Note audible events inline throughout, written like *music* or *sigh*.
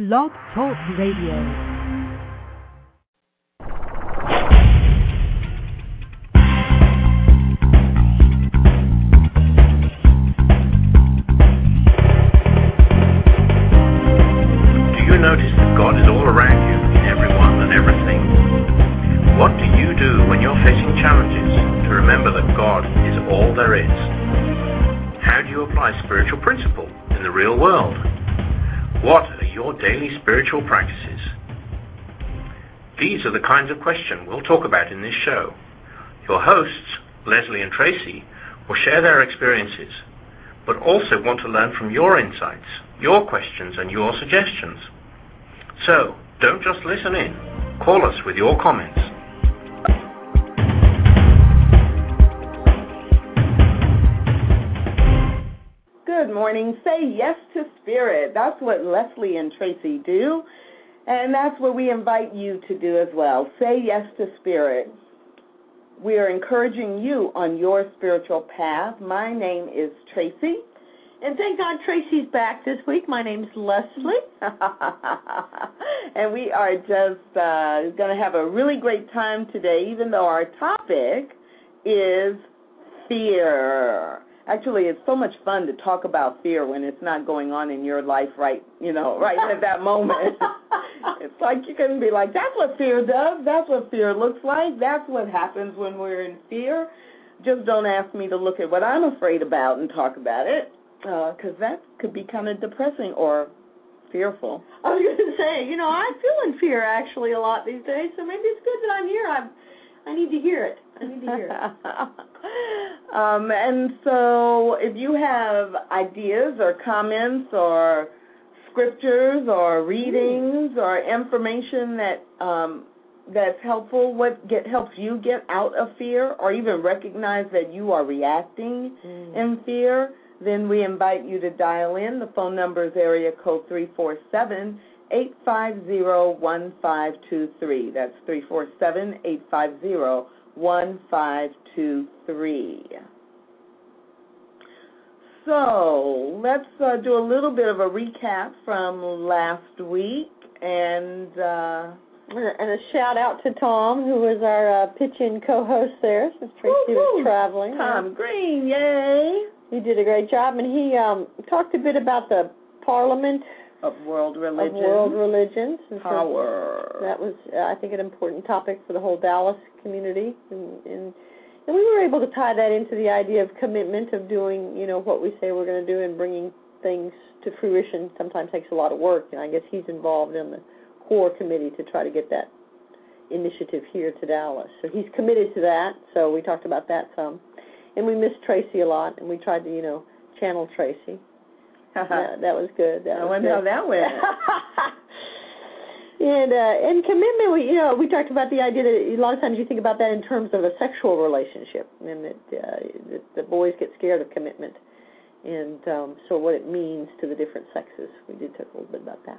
Blog Talk Radio. Daily spiritual practices? These are the kinds of questions we'll talk about in this show. Your hosts, Lesley and Tracy, will share their experiences, but also want to learn from your insights, your questions, and your suggestions. So, don't just listen in. Call us with your comments. Morning. Say yes to spirit. That's what Lesley and Tracy do. And that's what we invite you to do as well. Say yes to spirit. We are encouraging you on your spiritual path. My name is Tracy. And thank God Tracy's back this week. My name's Lesley. *laughs* and we are just uh, going to have a really great time today, even though our topic is fear. Actually, it's so much fun to talk about fear when it's not going on in your life right, you know, right at that moment. *laughs* it's like you can be like, that's what fear does. That's what fear looks like. That's what happens when we're in fear. Just don't ask me to look at what I'm afraid about and talk about it because uh, that could be kind of depressing or fearful. I was going to say, you know, I feel in fear actually a lot these days, so maybe it's good that I'm here. I'm, I need to hear it. I need to hear it. *laughs* um, and so, if you have ideas or comments or scriptures or readings mm. or information that um, that's helpful, what get helps you get out of fear, or even recognize that you are reacting mm. in fear then we invite you to dial in. The phone number is area code 347 850 1523. That's 347 850 1523. So let's uh, do a little bit of a recap from last week and. Uh, and a shout out to Tom, who was our uh, pitch-in co-host there, since Tracy was traveling. Tom Green, yay! He did a great job, and he um, talked a bit about the Parliament of World Religions. Of world religions. And Power. So that was, uh, I think, an important topic for the whole Dallas community, and, and and we were able to tie that into the idea of commitment of doing, you know, what we say we're going to do and bringing things to fruition. Sometimes takes a lot of work, and I guess he's involved in the core committee to try to get that initiative here to Dallas. So he's committed to that. So we talked about that some and we missed Tracy a lot, and we tried to, you know, channel Tracy. *laughs* that, that was good. That I was wonder good. how that went. *laughs* and uh, and commitment, we you know we talked about the idea that a lot of times you think about that in terms of a sexual relationship, and that, uh, that the boys get scared of commitment, and um, so what it means to the different sexes. We did talk a little bit about that.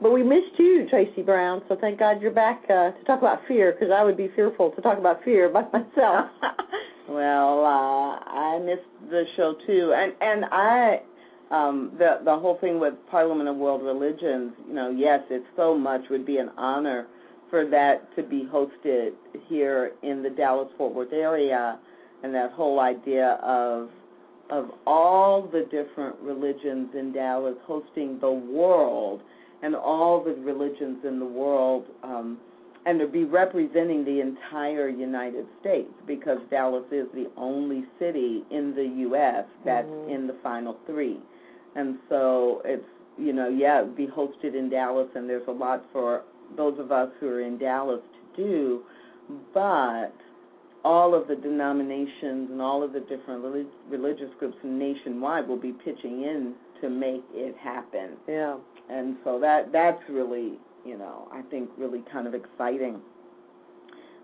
But we missed you, Tracy Brown. So thank God you're back uh, to talk about fear, because I would be fearful to talk about fear by myself. *laughs* Well, uh, I missed the show too, and and I, um, the the whole thing with Parliament of World Religions. You know, yes, it's so much would be an honor for that to be hosted here in the Dallas Fort Worth area, and that whole idea of of all the different religions in Dallas hosting the world and all the religions in the world. Um, and to be representing the entire United States because Dallas is the only city in the U.S. that's mm-hmm. in the final three. And so it's, you know, yeah, be hosted in Dallas, and there's a lot for those of us who are in Dallas to do, but all of the denominations and all of the different relig- religious groups nationwide will be pitching in to make it happen. Yeah. And so that that's really you know, I think really kind of exciting.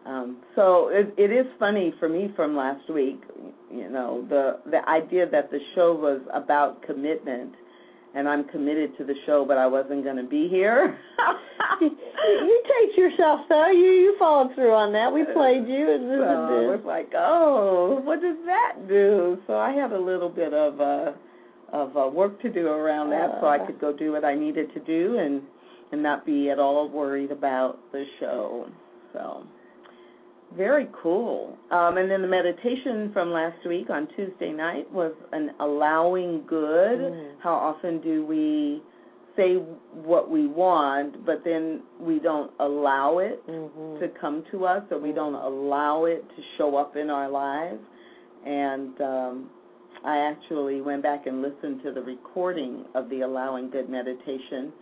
Um, so it, it is funny for me from last week, you know, the the idea that the show was about commitment, and I'm committed to the show, but I wasn't going to be here. *laughs* you take yourself though. You you followed through on that. We played you, and this so it was like, oh, what does that do? So I had a little bit of uh, of uh, work to do around that, uh, so I could go do what I needed to do and and not be at all worried about the show. So, very cool. Um, and then the meditation from last week on Tuesday night was an allowing good. Mm. How often do we say what we want, but then we don't allow it Mhm. to come to us, or we don't allow it to show up in our lives? And um, I actually went back and listened to the recording of the allowing good meditation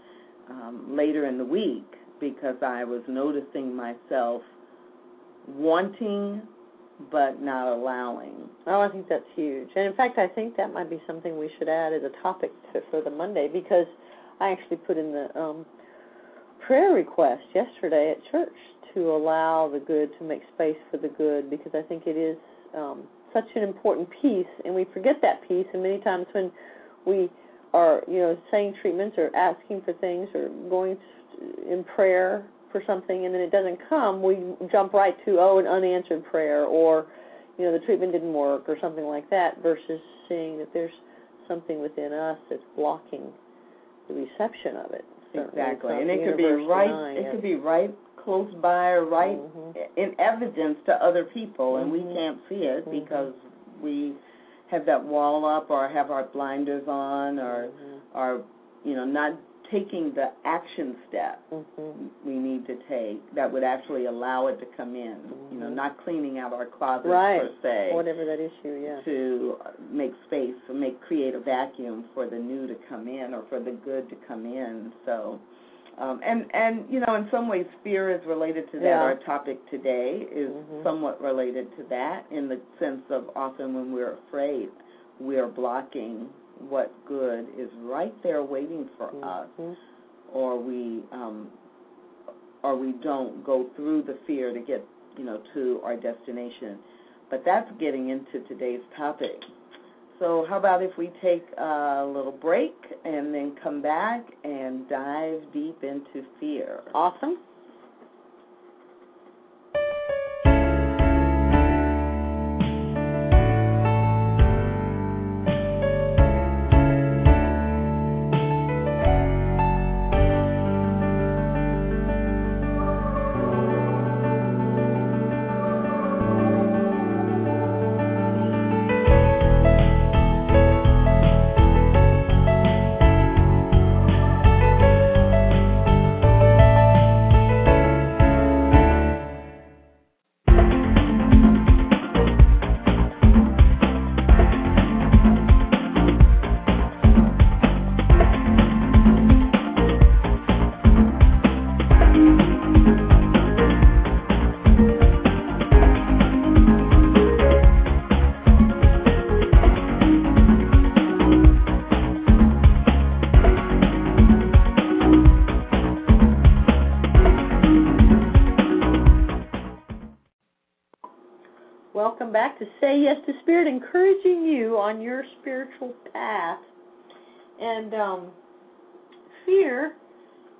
um, later in the week because I was noticing myself wanting but not allowing. Oh, I think that's huge. And in fact, I think that might be something we should add as a topic to, for the Monday because I actually put in the um, prayer request yesterday at church to allow the good to make space for the good because I think it is um, such an important piece, and we forget that piece. And many times when we are, you know, saying treatments or asking for things or going in prayer for something and then it doesn't come, we jump right to oh an unanswered prayer or you know the treatment didn't work or something like that versus seeing that there's something within us that's blocking the reception of it. Certainly Exactly, and it could be right. It could be right close by or right Mhm. in evidence to other people, and we Mhm. can't see it Mhm. because we have that wall up or have our blinders on or Mhm. are you know not taking the action step Mhm. we need to take that would actually allow it to come in. You know, Mhm. not cleaning out our closets Right. per se Whatever that issue, yeah. to make space or make create a vacuum for the new to come in or for the good to come in. So um, and and you know in some ways fear is related to that. Yeah. Our topic today is Mhm. somewhat related to that in the sense of often when we're afraid we are blocking what good is right there waiting for us Mhm. or we um, or we don't go through the fear to get you know to our destination. But that's getting into today's topic. So how about if we take a little break and then come back and dive deep into fear? Awesome. Say Yes to Spirit, encouraging you on your spiritual path. And um, fear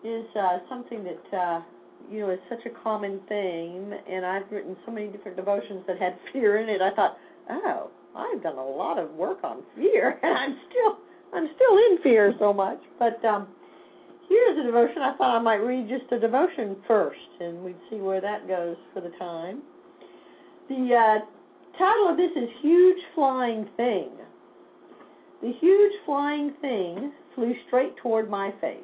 is uh, something that uh, you know is such a common theme. And I've written so many different devotions that had fear in it. I thought, oh, I've done a lot of work on fear, *laughs* and I'm still I'm still in fear so much. But um, here's a devotion. I thought I might read just a devotion first, and we'd see where that goes for the time. The uh, title of this is Huge Flying Thing. The huge flying thing flew straight toward my face.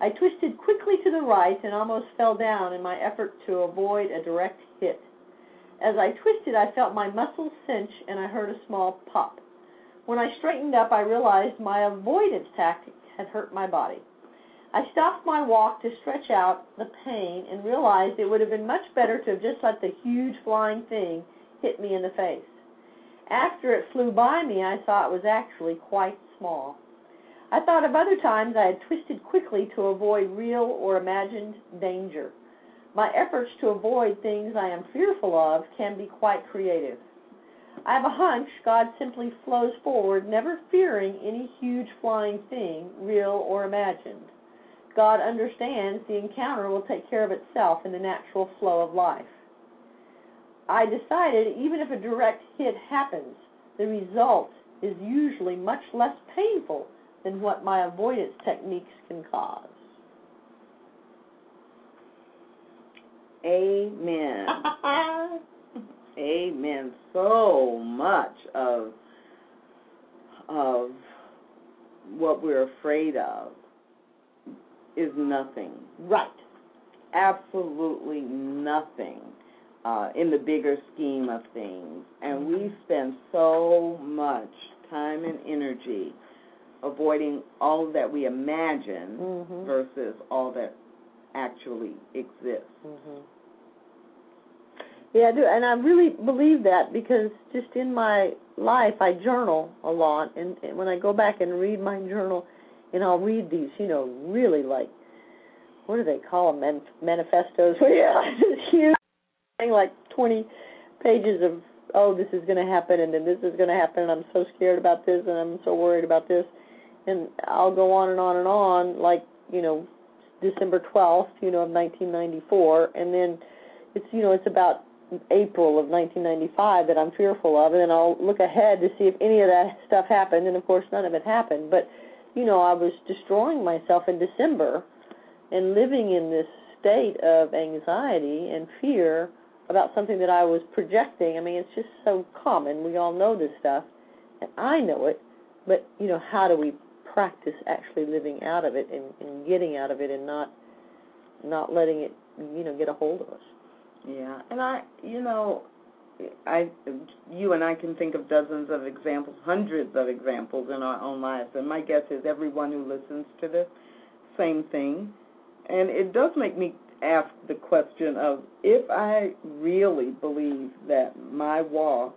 I twisted quickly to the right and almost fell down in my effort to avoid a direct hit. As I twisted, I felt my muscles cinch and I heard a small pop. When I straightened up, I realized my avoidance tactic had hurt my body. I stopped my walk to stretch out the pain and realized it would have been much better to have just let the huge flying thing hit me in the face. After it flew by me, I saw it was actually quite small. I thought of other times I had twisted quickly to avoid real or imagined danger. My efforts to avoid things I am fearful of can be quite creative. I have a hunch God simply flows forward, never fearing any huge flying thing, real or imagined. God understands the encounter will take care of itself in the natural flow of life. I decided even if a direct hit happens, the result is usually much less painful than what my avoidance techniques can cause. Amen. *laughs* Amen. So much of of what we're afraid of is nothing. Right. Absolutely nothing uh, in the bigger scheme of things. And we spend so much time and energy avoiding all that we imagine Mhm. versus all that actually exists. hmm Yeah, I do, and I really believe that because just in my life, I journal a lot, and, and when I go back and read my journal, and I'll read these, you know, really like, what do they call them, Man- manifestos? *laughs* Yeah, this *laughs* huge like 20 pages of, oh, this is going to happen, and then this is going to happen, and I'm so scared about this, and I'm so worried about this, and I'll go on and on and on, like, you know, December 12th, you know, of 1994, and then it's, you know, it's about April of 1995 that I'm fearful of, and then I'll look ahead to see if any of that stuff happened, and of course none of it happened. But you know, I was destroying myself in December and living in this state of anxiety and fear about something that I was projecting. I mean, it's just so common. We all know this stuff, and I know it. But you know, how do we practice actually living out of it and, and getting out of it, and not not letting it, you know, get a hold of us? Yeah, and I, you know, I, you and I can think of dozens of examples, hundreds of examples in our own lives, and my guess is everyone who listens to this, same thing, and it does make me ask the question of if I really believe that my walk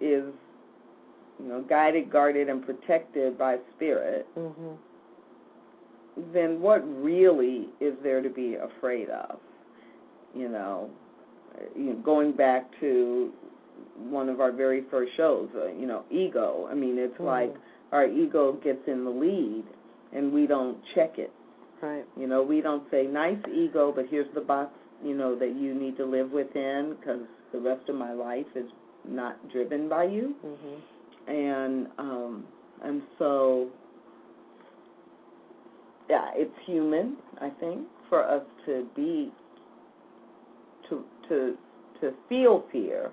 is, you know, guided, guarded, and protected by Spirit, Mm-hmm. then what really is there to be afraid of? You know, you know, going back to one of our very first shows, uh, you know, ego. I mean, it's Mhm. like our ego gets in the lead and we don't check it. Right. You know, we don't say, nice ego, but here's the box, you know, that you need to live within because the rest of my life is not driven by you Mm-hmm. and um and so yeah it's human i think for us to be to to to feel fear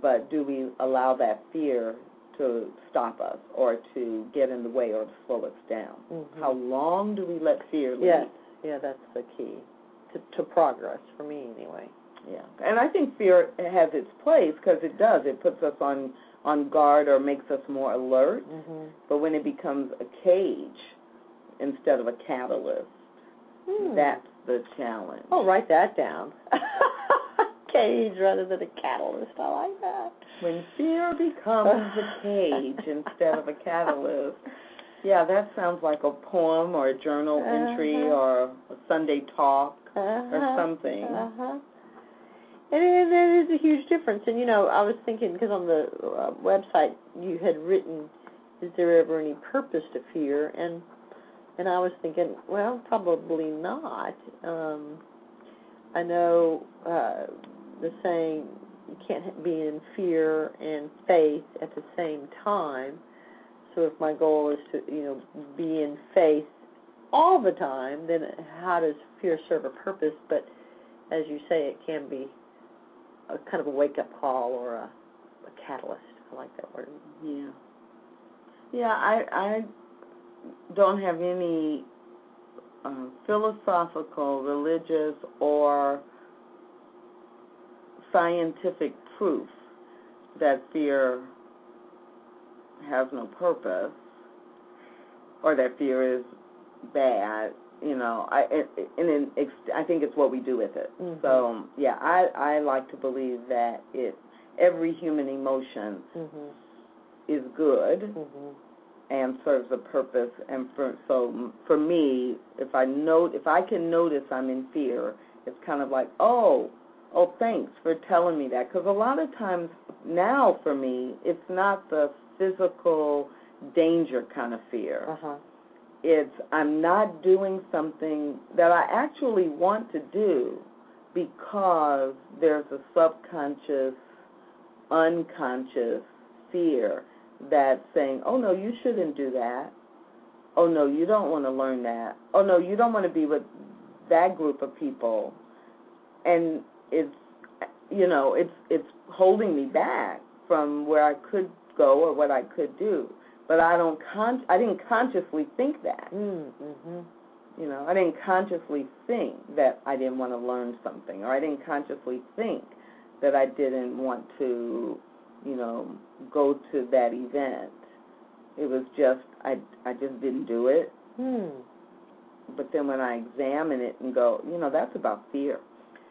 but do we allow that fear to stop us or to get in the way or to slow us down Mhm. how long do we let fear lead Yes. Yeah, that's the key to to progress for me anyway. Yeah, and I think fear has its place because it does. It puts us on on guard or makes us more alert. Mm-hmm. But when it becomes a cage instead of a catalyst, that's the challenge. I'll write that down. *laughs* Cage rather than a catalyst. I like that. When fear becomes a cage instead of a catalyst. Yeah, that sounds like a poem or a journal entry Uh-huh. or a Sunday talk Uh-huh. or something. Uh-huh. And it, it is a huge difference. And you know, I was thinking because on the uh, website you had written, "Is there ever any purpose to fear?" And and I was thinking, well, probably not. Um, I know uh, the saying, "You can't be in fear and faith at the same time." So if my goal is to, you know, be in faith all the time, then how does fear serve a purpose? But as you say, it can be a kind of a wake up call or a, a catalyst. I like that word. Yeah. Yeah, I I don't have any uh, philosophical, religious, or scientific proof that fear has no purpose or that fear is bad. You know, I and in, I think it's what we do with it. Mhm. So yeah, I I like to believe that it every human emotion Mhm. is good Mhm. and serves a purpose. And for so for me, if I note if I can notice I'm in fear, it's kind of like oh oh thanks for telling me that because a lot of times now for me it's not the physical danger kind of fear. Uh huh. It's I'm not doing something that I actually want to do because there's a subconscious, unconscious fear that's saying, oh no, you shouldn't do that. Oh no, you don't want to learn that. Oh no, you don't want to be with that group of people. and it's you know it's it's holding me back from where I could go or what I could do. But I don't con I didn't consciously think that. Mm-hmm. You know, I didn't consciously think that I didn't want to learn something, or I didn't consciously think that I didn't want to, you know, go to that event. It was just I I just didn't do it. Hmm. But then when I examine it and go, you know, that's about fear.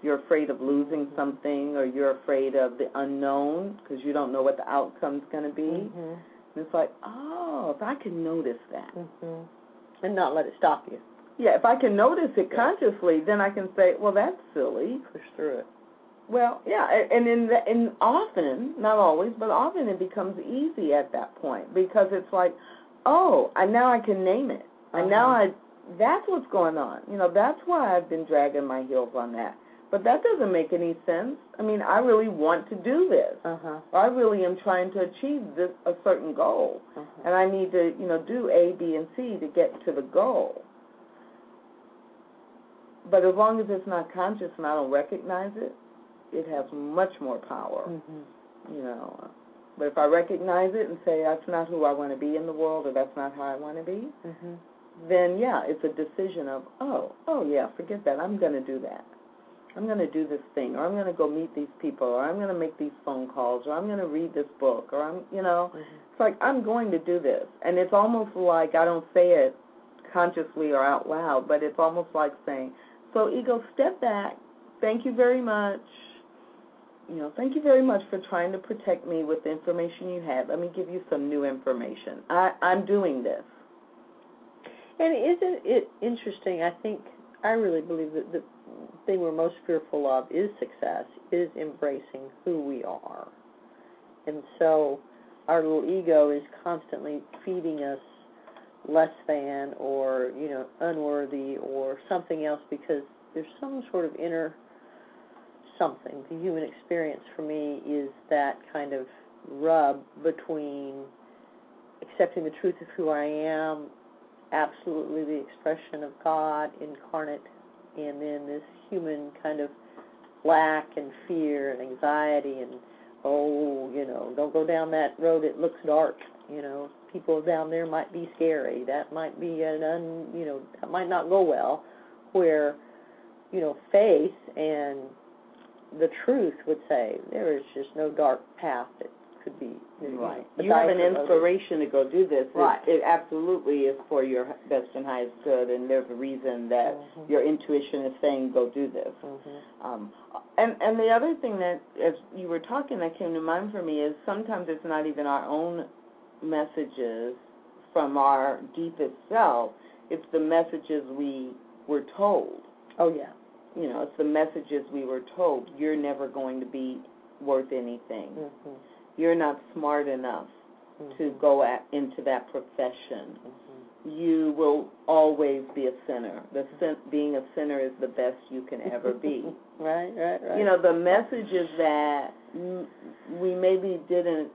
You're afraid of losing something, or you're afraid of the unknown because you don't know what the outcome's going to be. Mm-hmm. And it's like, oh, if I can notice that. Mm-hmm. And not let it stop you. Yeah, if I can notice it consciously, then I can say, well, that's silly. Push through it. Well, yeah, and in the, and often, not always, but often it becomes easy at that point because it's like, oh, I now I can name it. And now Uh-huh. I that's what's going on. You know, that's why I've been dragging my heels on that. But that doesn't make any sense. I mean, I really want to do this. Uh huh. I really am trying to achieve this a certain goal. Uh-huh. And I need to, you know, do A, B, and C to get to the goal. But as long as it's not conscious and I don't recognize it, it has much more power, Mm-hmm. you know. But if I recognize it and say that's not who I want to be in the world or that's not how I want to be, Mm-hmm. then yeah, it's a decision of, oh, oh yeah, forget that. I'm going to do that. I'm going to do this thing or I'm going to go meet these people or I'm going to make these phone calls or I'm going to read this book or I'm, you know, Mm-hmm. it's like I'm going to do this. And it's almost like I don't say it consciously or out loud, but it's almost like saying, so ego, step back. Thank you very much. You know, thank you very much for trying to protect me with the information you have. Let me give you some new information. I, I'm doing this. And isn't it interesting? I think I really believe that the thing we're most fearful of is success, is embracing who we are. And so our little ego is constantly feeding us less than or, you know, unworthy or something else because there's some sort of inner something. The human experience for me is that kind of rub between accepting the truth of who I am, absolutely the expression of God incarnate, and then this human kind of lack and fear and anxiety and oh, you know, don't go down that road. It looks dark. You know, people down there might be scary. That might be an un, you know, that might not go well. Where, you know, faith and the truth would say there is just no dark path that could be Right. You have an inspiration to go do this. It- Right. It, absolutely is for your best and highest good, and there's a reason that Mhm. your intuition is saying go do this. Mhm. Um, and and the other thing that, as you were talking, that came to mind for me is sometimes it's not even our own messages from our deepest self. It's the messages we were told. Oh yeah. You know, it's the messages we were told. You're never going to be worth anything. Mhm. You're not smart enough to Mhm. go at, into that profession. Mhm. You will always be a sinner. The sin, being a sinner is the best you can ever be. *laughs* right, right, right. you know, the message is that we maybe didn't.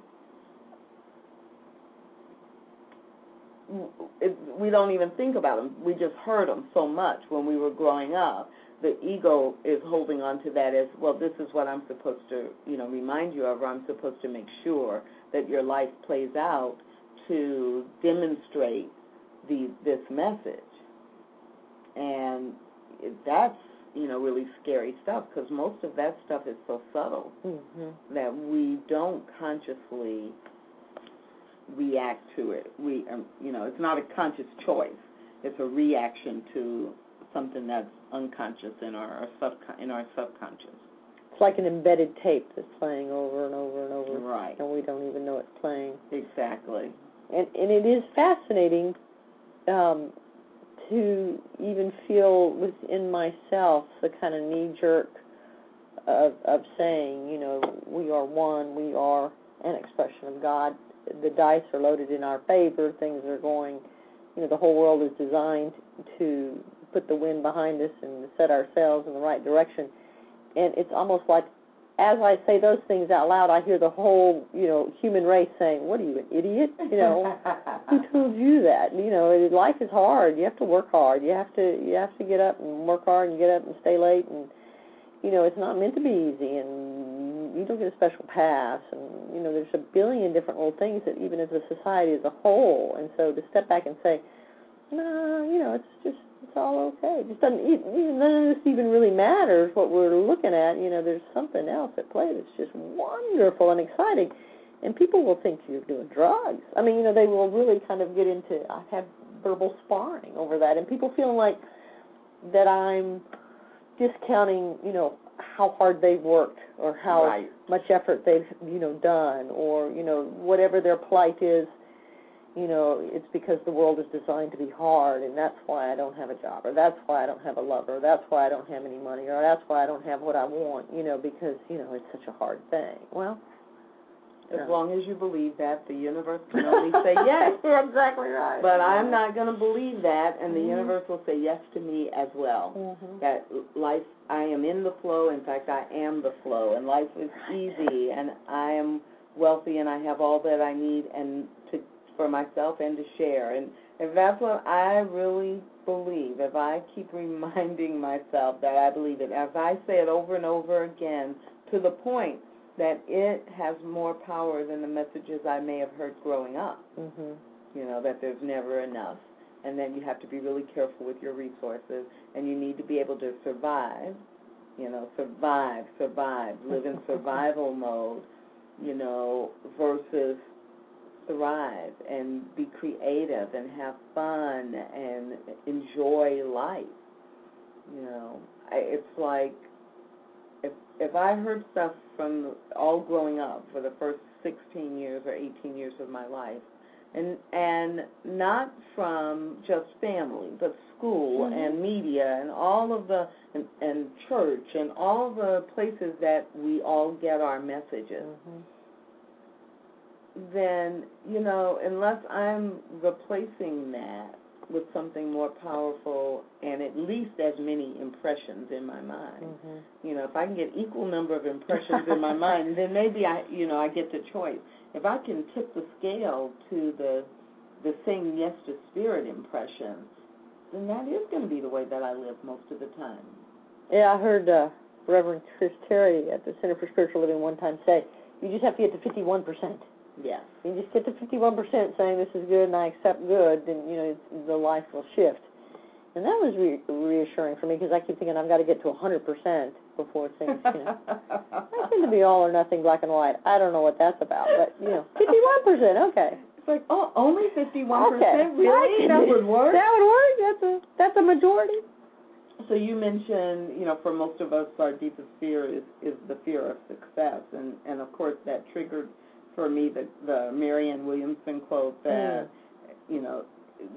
It, we don't even think about them. We just heard them so much when we were growing up. The ego is holding on to that as well. This is what I'm supposed to, you know, remind you of. Or I'm supposed to make sure that your life plays out to demonstrate the this message. And that's you know really scary stuff because most of that stuff is so subtle Mhm. that we don't consciously react to it. We um, you know it's not a conscious choice. It's a reaction to something that's unconscious in our, our sub in our subconscious. It's like an embedded tape that's playing over and over and over, Right. and we don't even know it's playing. Exactly. And and it is fascinating um, to even feel within myself the kind of knee jerk of of saying, you know, we are one, we are an expression of God. The dice are loaded in our favor. Things are going. You know, the whole world is designed to put the wind behind us and set ourselves in the right direction. And it's almost like as I say those things out loud, I hear the whole, you know, human race saying, "What are you, an idiot?" You know, *laughs* who told you that? You know, life is hard. You have to work hard. You have to you have to get up and work hard and get up and stay late and you know, it's not meant to be easy, and you don't get a special pass, and you know, there's a billion different little things that even as a society as a whole, and so to step back and say, no, you know, it's just it's all okay. It just doesn't even none of this even really matters what we're looking at. You know, there's something else at play that's just wonderful and exciting, and people will think you're doing drugs. I mean, you know, they will really kind of get into. I've verbal sparring over that, and people feeling like that I'm discounting, you know, how hard they've worked or how Right. much effort they've, you know, done or, you know, whatever their plight is, you know, it's because the world is designed to be hard and that's why I don't have a job or that's why I don't have a lover or that's why I don't have any money or that's why I don't have what I want, you know, because, you know, it's such a hard thing. Well, As long as you believe that, the universe can only say *laughs* yes. You're exactly right. But I'm not going to believe that, and the Mhm. universe will say yes to me as well. Mhm. That life, I am in the flow. In fact, I am the flow, and life is easy, and I am wealthy, and I have all that I need, and for myself and to share. And if that's what I really believe, if I keep reminding myself that I believe it, if I say it over and over again, to the point that it has more power than the messages I may have heard growing up Mhm. you know, that there's never enough. And then you have to be really careful with your resources and you need to be able to survive, you know, survive, survive, live in *laughs* survival mode, you know, versus thrive and be creative and have fun and enjoy life. You know, I, it's like if if I heard stuff from all growing up for the first 16 years or 18 years of my life, and and not from just family, but school Mhm. and media and all of the and, and church and all the places that we all get our messages. Mhm. Then you know, unless I'm replacing that with something more powerful and at least as many impressions in my mind, Mhm. you know, if I can get equal number of impressions in my *laughs* mind, then maybe I, you know, I get the choice. If I can tip the scale to the the saying yes to spirit impression, then that is going to be the way that I live most of the time. Yeah, I heard uh, Reverend Chris Terry at the Center for Spiritual Living one time say, "You just have to get to 51 percent. Yes. You just get to 51 percent saying this is good and I accept good, then you know the life will shift." And that was re- reassuring for me because I keep thinking I've got to get to 100 percent before things, you know. I tend to be all or nothing, black and white. I don't know what that's about, but you know, 51 percent, okay. It's like, oh, only fifty-one Okay. percent. Really? That would work. *laughs* That would work. That's a that's a majority. So you mentioned, you know, for most of us, our deepest fear is is the fear of success, and and of course that triggered for me the the Marianne Williamson quote that, you know,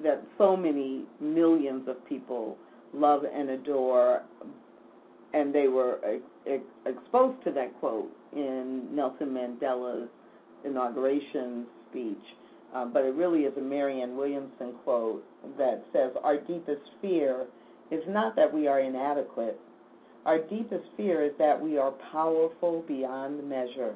that so many millions of people love and adore, and they were ex- ex- exposed to that quote in Nelson Mandela's inauguration speech. Um, but it really is a Marianne Williamson quote that says, Our deepest fear is not that we are inadequate. Our deepest fear is that we are powerful beyond measure.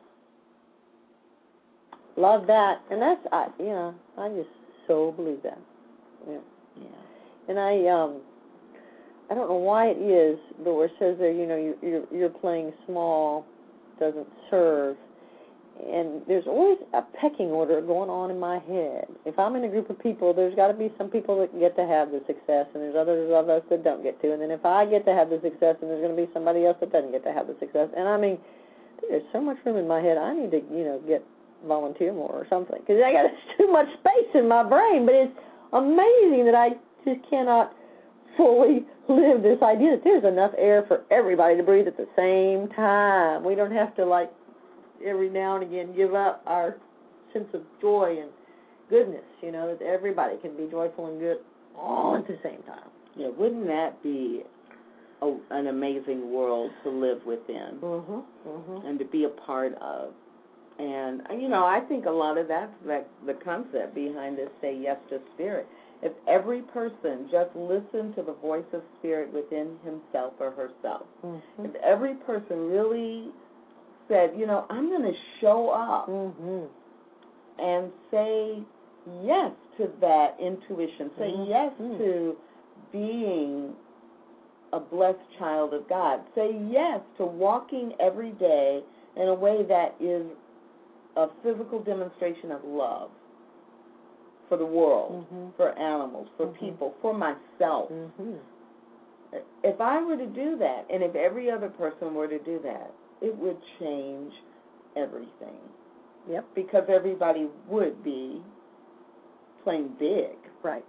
Love that, and that's I, you know, I just so believe that. Yeah. Yeah. And I um, I don't know why it is, but where it says there, you know, you, you're you're playing small, doesn't serve, and there's always a pecking order going on in my head. If I'm in a group of people, there's got to be some people that get to have the success, and there's others of us that don't get to. And then if I get to have the success, and there's going to be somebody else that doesn't get to have the success. And I mean, there's so much room in my head. I need to, you know, get volunteer more or something because I got *laughs* too much space in my brain. But it's amazing that I just cannot fully *laughs* live this idea that there's enough air for everybody to breathe at the same time. We don't have to like every now and again give up our sense of joy and goodness. You know that everybody can be joyful and good all at the same time. Yeah, wouldn't that be a, an amazing world to live within Mhm. Mhm. and to be a part of? And you know, I think a lot of that's that the concept behind this "Say Yes to Spirit." If every person just listened to the voice of spirit within himself or herself, Mhm. if every person really said, you know, I'm going to show up Mhm. and say yes to that intuition, say Mhm. yes Mhm. to being a blessed child of God, say yes to walking every day in a way that is a physical demonstration of love for the world, Mhm. for animals, for Mhm. people, for myself. Mhm. If I were to do that, and if every other person were to do that, it would change everything Yep. because everybody would be playing big. Right.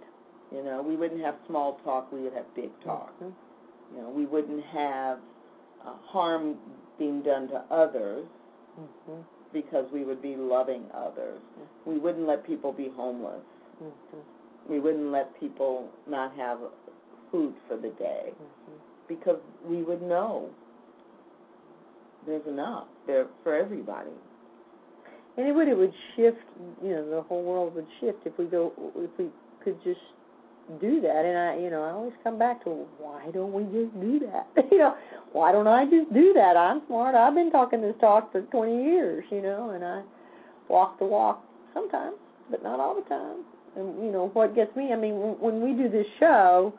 You know, we wouldn't have small talk, we would have big talk. Mhm. You know, we wouldn't have uh, harm being done to others Mhm. Because we would be loving others. We wouldn't let people be homeless. Mhm. We wouldn't let people not have food for the day Mhm. because we would know there's enough there for everybody. And it would it would shift. You know, the whole world would shift if we go if we could just do that. And I, you know, I always come back to why don't we just do that? *laughs* you know, why don't I just do that? I'm smart. I've been talking this talk for 20 years. You know, and I walk the walk sometimes, but not all the time. And you know what gets me? I mean, when, we do this show,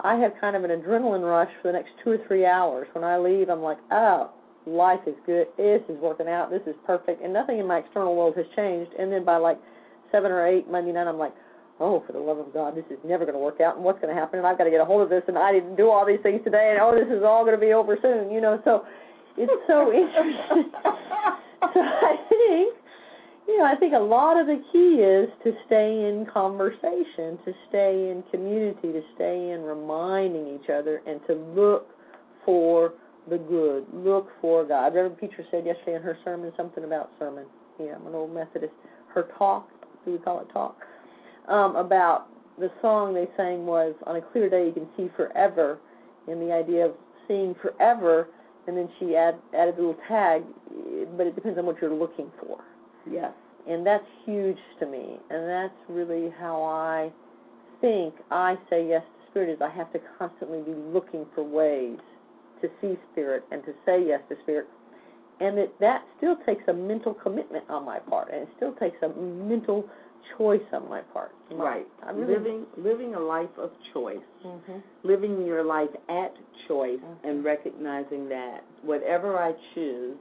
I have kind of an adrenaline rush for the next two or three hours. When I leave, I'm like, oh, life is good. This is working out. This is perfect. And nothing in my external world has changed. And then by like seven or eight Monday night, I'm like, oh, for the love of God, this is never going to work out. And what's going to happen? And I've got to get a hold of this. And I didn't do all these things today. And oh, this is all going to be over soon. You know, so it's so *laughs* interesting. *laughs* so I think, you know, I think a lot of the key is to stay in conversation, to stay in community, to stay in reminding each other, and to look for the good. Look for God. Reverend Peter said yesterday in her sermon something about sermon. Yeah, I'm an old Methodist. Her talk, do we call it talk? Um, about the song they sang was "On a clear day you can see forever," and the idea of seeing forever. And then she add, added a little tag, but it depends on what you're looking for. Yes. And that's huge to me. And that's really how I think I say yes to spirit is I have to constantly be looking for ways to see spirit and to say yes to spirit. And that that still takes a mental commitment on my part and it still takes a mental choice on my part. Right. I really, living living a life of choice. hmm Living your life at choice Mhm. and recognizing that whatever I choose,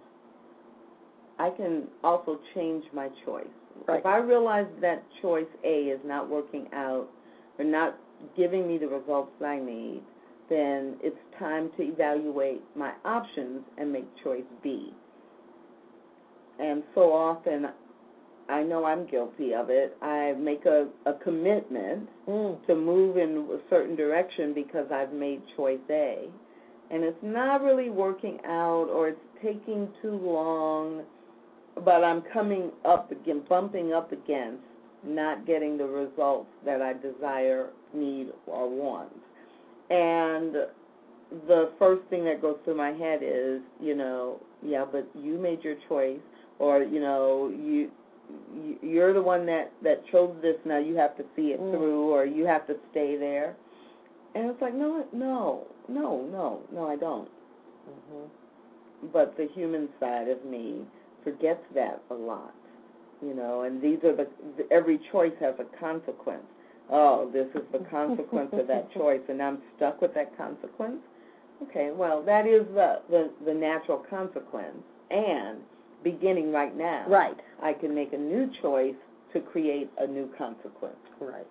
I can also change my choice. Right. If I realize that choice A is not working out or not giving me the results that I need, then it's time to evaluate my options and make choice B. And so often, I know I'm guilty of it. I make a, a commitment Mm. to move in a certain direction because I've made choice A. And it's not really working out or it's taking too long, but I'm coming up again, bumping up against not getting the results that I desire, need, or want. And the first thing that goes through my head is, you know, yeah, but you made your choice, or you know, you you- you're the one that that chose this. Now you have to see it Mm. through, or you have to stay there. And it's like, no, no, no, no, no, I don't. hmm But the human side of me forgets that a lot, you know. And these are the every choice has a consequence. Oh, this is the consequence of that *laughs* choice, and I'm stuck with that consequence. Okay, well, that is the the, the natural consequence, and beginning right now, Right. I can make a new choice to create a new consequence. Right.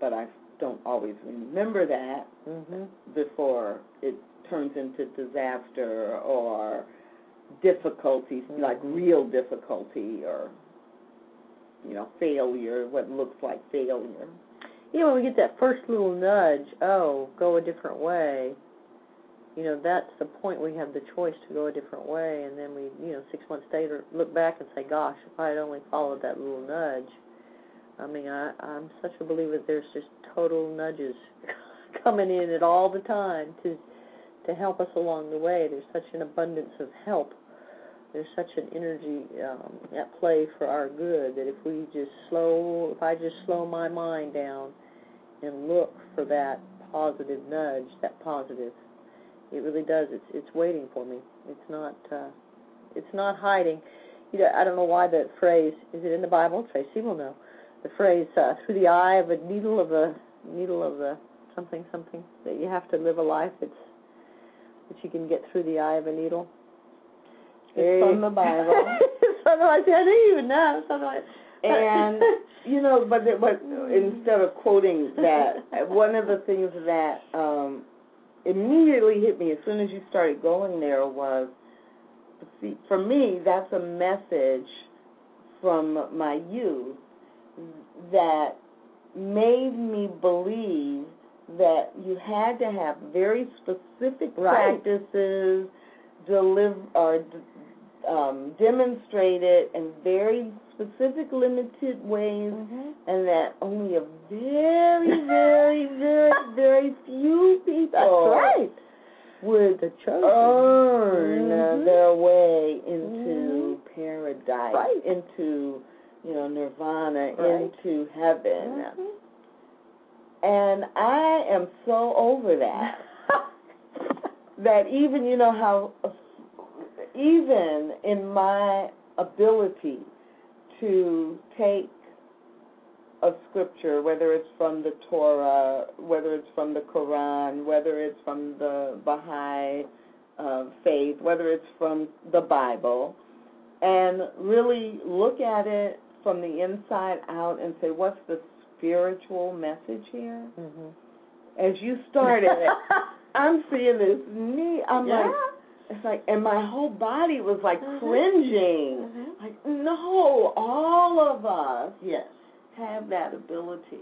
But I don't always remember that hmm before it turns into disaster or difficulties, like real difficulty or you know, failure, what looks like failure. Yeah, when we get that first little nudge, oh, go a different way. You know, that's the point we have the choice to go a different way, and then we, you know, six months later look back and say, gosh, if I had only followed that little nudge. I mean, I, I'm such a believer that there's just total nudges *laughs* coming in at all the time to to help us along the way. There's such an abundance of help. There's such an energy um, at play for our good that if we just slow, if I just slow my mind down and look for that positive nudge, that positive, it really does. It's it's waiting for me. It's not uh, it's not hiding. You know, I don't know why the phrase is it in the Bible. Tracy will know the phrase uh, through the eye of a needle of a needle of a something something that you have to live a life that's that you can get through the eye of a needle. It's from the Bible. *laughs* that. I didn't even know. And *laughs* you know, but but instead of quoting that, one of the things that um immediately hit me as soon as you started going there was, see, for me, that's a message from my youth that made me believe that you had to have very specific Right. practices, deliver or um, demonstrated in very specific, limited ways, Mhm. and that only a very, very, *laughs* very, very few people That's right. would The earn Mhm. their way into paradise, Right. into you know nirvana, Right. into heaven. Mhm. And I am so over that. *laughs* that even you know how even in my ability to take a scripture, whether it's from the Torah, whether it's from the Quran, whether it's from the Baha'i uh, faith, whether it's from the Bible, and really look at it from the inside out and say, what's the spiritual message here? Mhm. As you started it, *laughs* I'm seeing this knee. I'm yeah. like, it's like, and my whole body was like Mhm. cringing. Mhm. Like, no, all of us Yes. have that ability.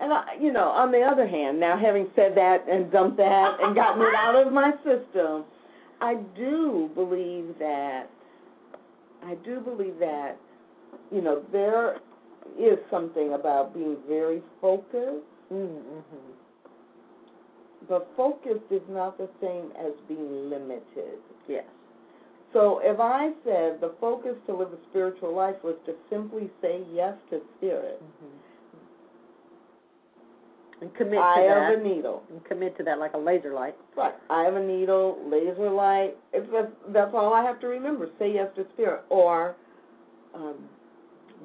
And I, you know, on the other hand, now having said that and dumped that and gotten it out of my system, I do believe that I do believe that you know there is something about being very focused, Mm-hmm. But focused is not the same as being limited. Yes. So if I said the focus to live a spiritual life was to simply say yes to spirit, And commit eye to that. a needle. And commit to that like a laser light. Right. I have a needle, laser light. It's just, that's all I have to remember. Say yes to spirit or um,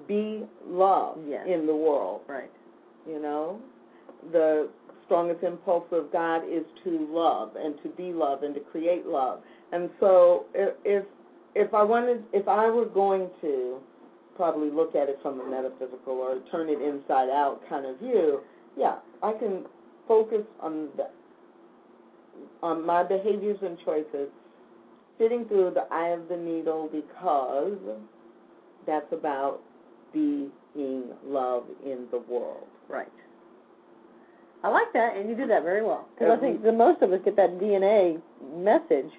be love Yes. in the world. Right. You know, the strongest impulse of God is to love and to be love and to create love. And so if if, I wanted, if I were going to probably look at it from a metaphysical or turn it inside out kind of view, yeah, I can focus on the on my behaviors and choices, sitting through the eye of the needle because that's about being love in the world. Right. I like that, and you do that very well. Because I think the most of us get that DNA message.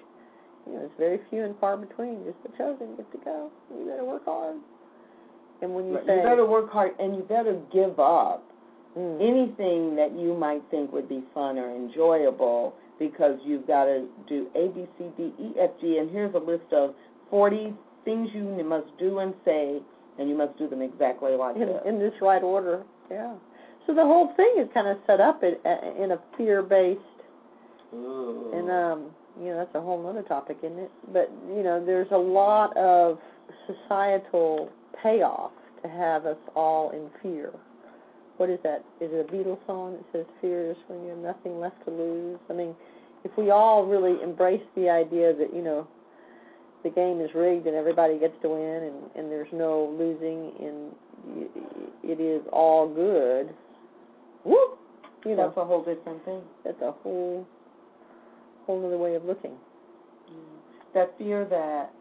You know, it's very few and far between. Just the chosen get to go. You better work hard. And when you Right. say, you better work hard and you better give up Mm. anything that you might think would be fun or enjoyable because you've got to do A, B, C, D, E, F, G, and here's a list of 40 things you must do and say, and you must do them exactly like in, this. in this right order, yeah. So the whole thing is kind of set up in, in a fear-based Ooh. And um, you know, that's a whole other topic, isn't it? But you know, there's a lot of societal payoff to have us all in fear. What is that? Is it a Beatles song that says fear is when you have nothing left to lose? I mean, if we all really embrace the idea that, you know, the game is rigged and everybody gets to win and, and there's no losing and it is all good, whoop, you know, That's a whole different thing. that's a whole whole other way of looking. That fear that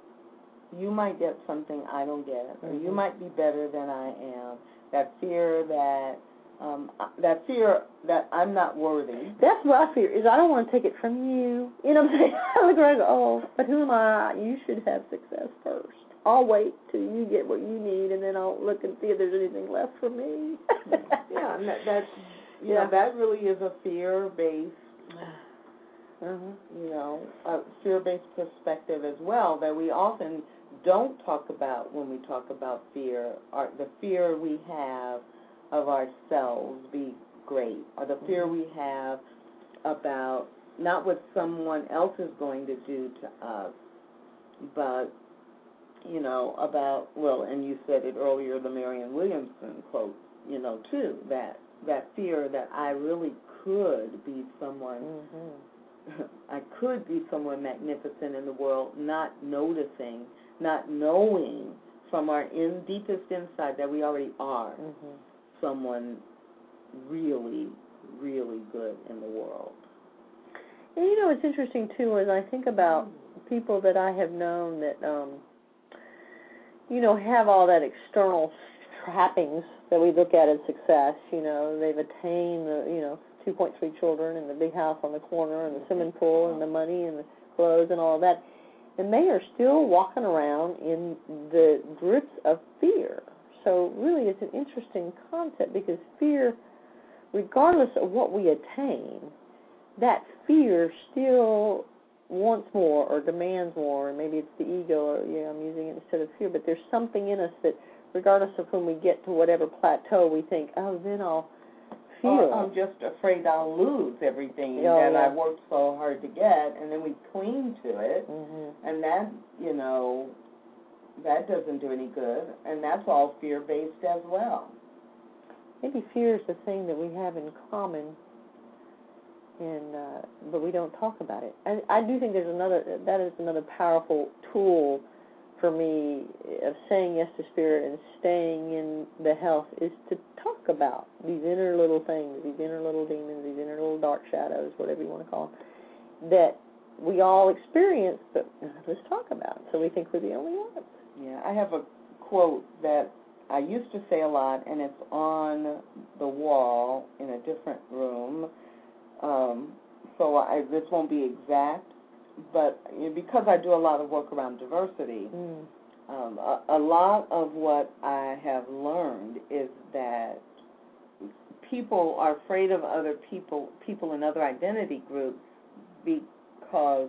you might get something I don't get, or you Mhm. might be better than I am. That fear that um, uh, that fear that I'm not worthy. That's what I fear is I don't want to take it from you. You know what I'm saying? *laughs* I look around and go, oh, but who am I? You should have success first. I'll wait till you get what you need, and then I'll look and see if there's anything left for me. Yeah, and that, that you Yeah. know that really is a fear-based, uh-huh. you know, a fear-based perspective as well that we often don't talk about when we talk about fear. Or the fear we have of ourselves be great, or the fear we have about not what someone else is going to do to us, but you know about well, and you said it earlier, the Marianne Williamson quote, you know, too that that fear that I really could be someone, Mm-hmm. *laughs* I could be someone magnificent in the world, not noticing, not knowing from our in deepest inside that we already are Mm-hmm. someone really, really good in the world. And you know, it's interesting too, as I think about people that I have known that, um, you know, have all that external trappings that we look at as success. You know, they've attained the, you know, 2.3 children and the big house on the corner and the swimming pool and the money and the clothes and all that, and they are still walking around in the grips of fear. So really, it's an interesting concept because fear, regardless of what we attain, that fear still wants more or demands more, and maybe it's the ego, or you know, I'm using it instead of fear. But there's something in us that, regardless of when we get to whatever plateau, we think, oh, then I'll feel. Or I'm just afraid I'll lose everything Oh, that yeah. I worked so hard to get, and then we cling to it, hmm and that, you know, that doesn't do any good, and that's all fear-based as well. Maybe fear is the thing that we have in common, and uh, but we don't talk about it. I, I do think there's another that is another powerful tool for me of saying yes to spirit and staying in the health is to talk about these inner little things, these inner little demons, these inner little dark shadows, whatever you want to call them, that we all experience, but us talk about. So we think we're the only ones. Yeah, I have a quote that I used to say a lot, and it's on the wall in a different room. Um, so I, this won't be exact, but because I do a lot of work around diversity, Mm. um, a, a lot of what I have learned is that people are afraid of other people, people in other identity groups, because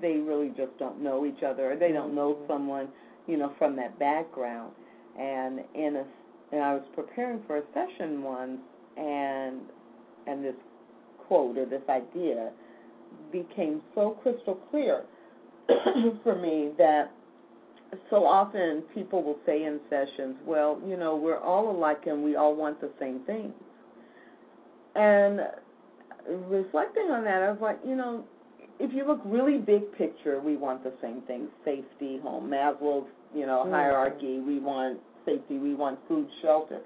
they really just don't know each other, or they don't know Mhm. someone, you know, from that background. And in a, and I was preparing for a session once, and and this quote or this idea became so crystal clear *clears throat* for me that so often people will say in sessions, well, you know, we're all alike and we all want the same things. And reflecting on that, I was like, you know, if you look really big picture, we want the same things: safety, home, Maslow's, you know, Mhm. hierarchy. We want safety, we want food, shelter.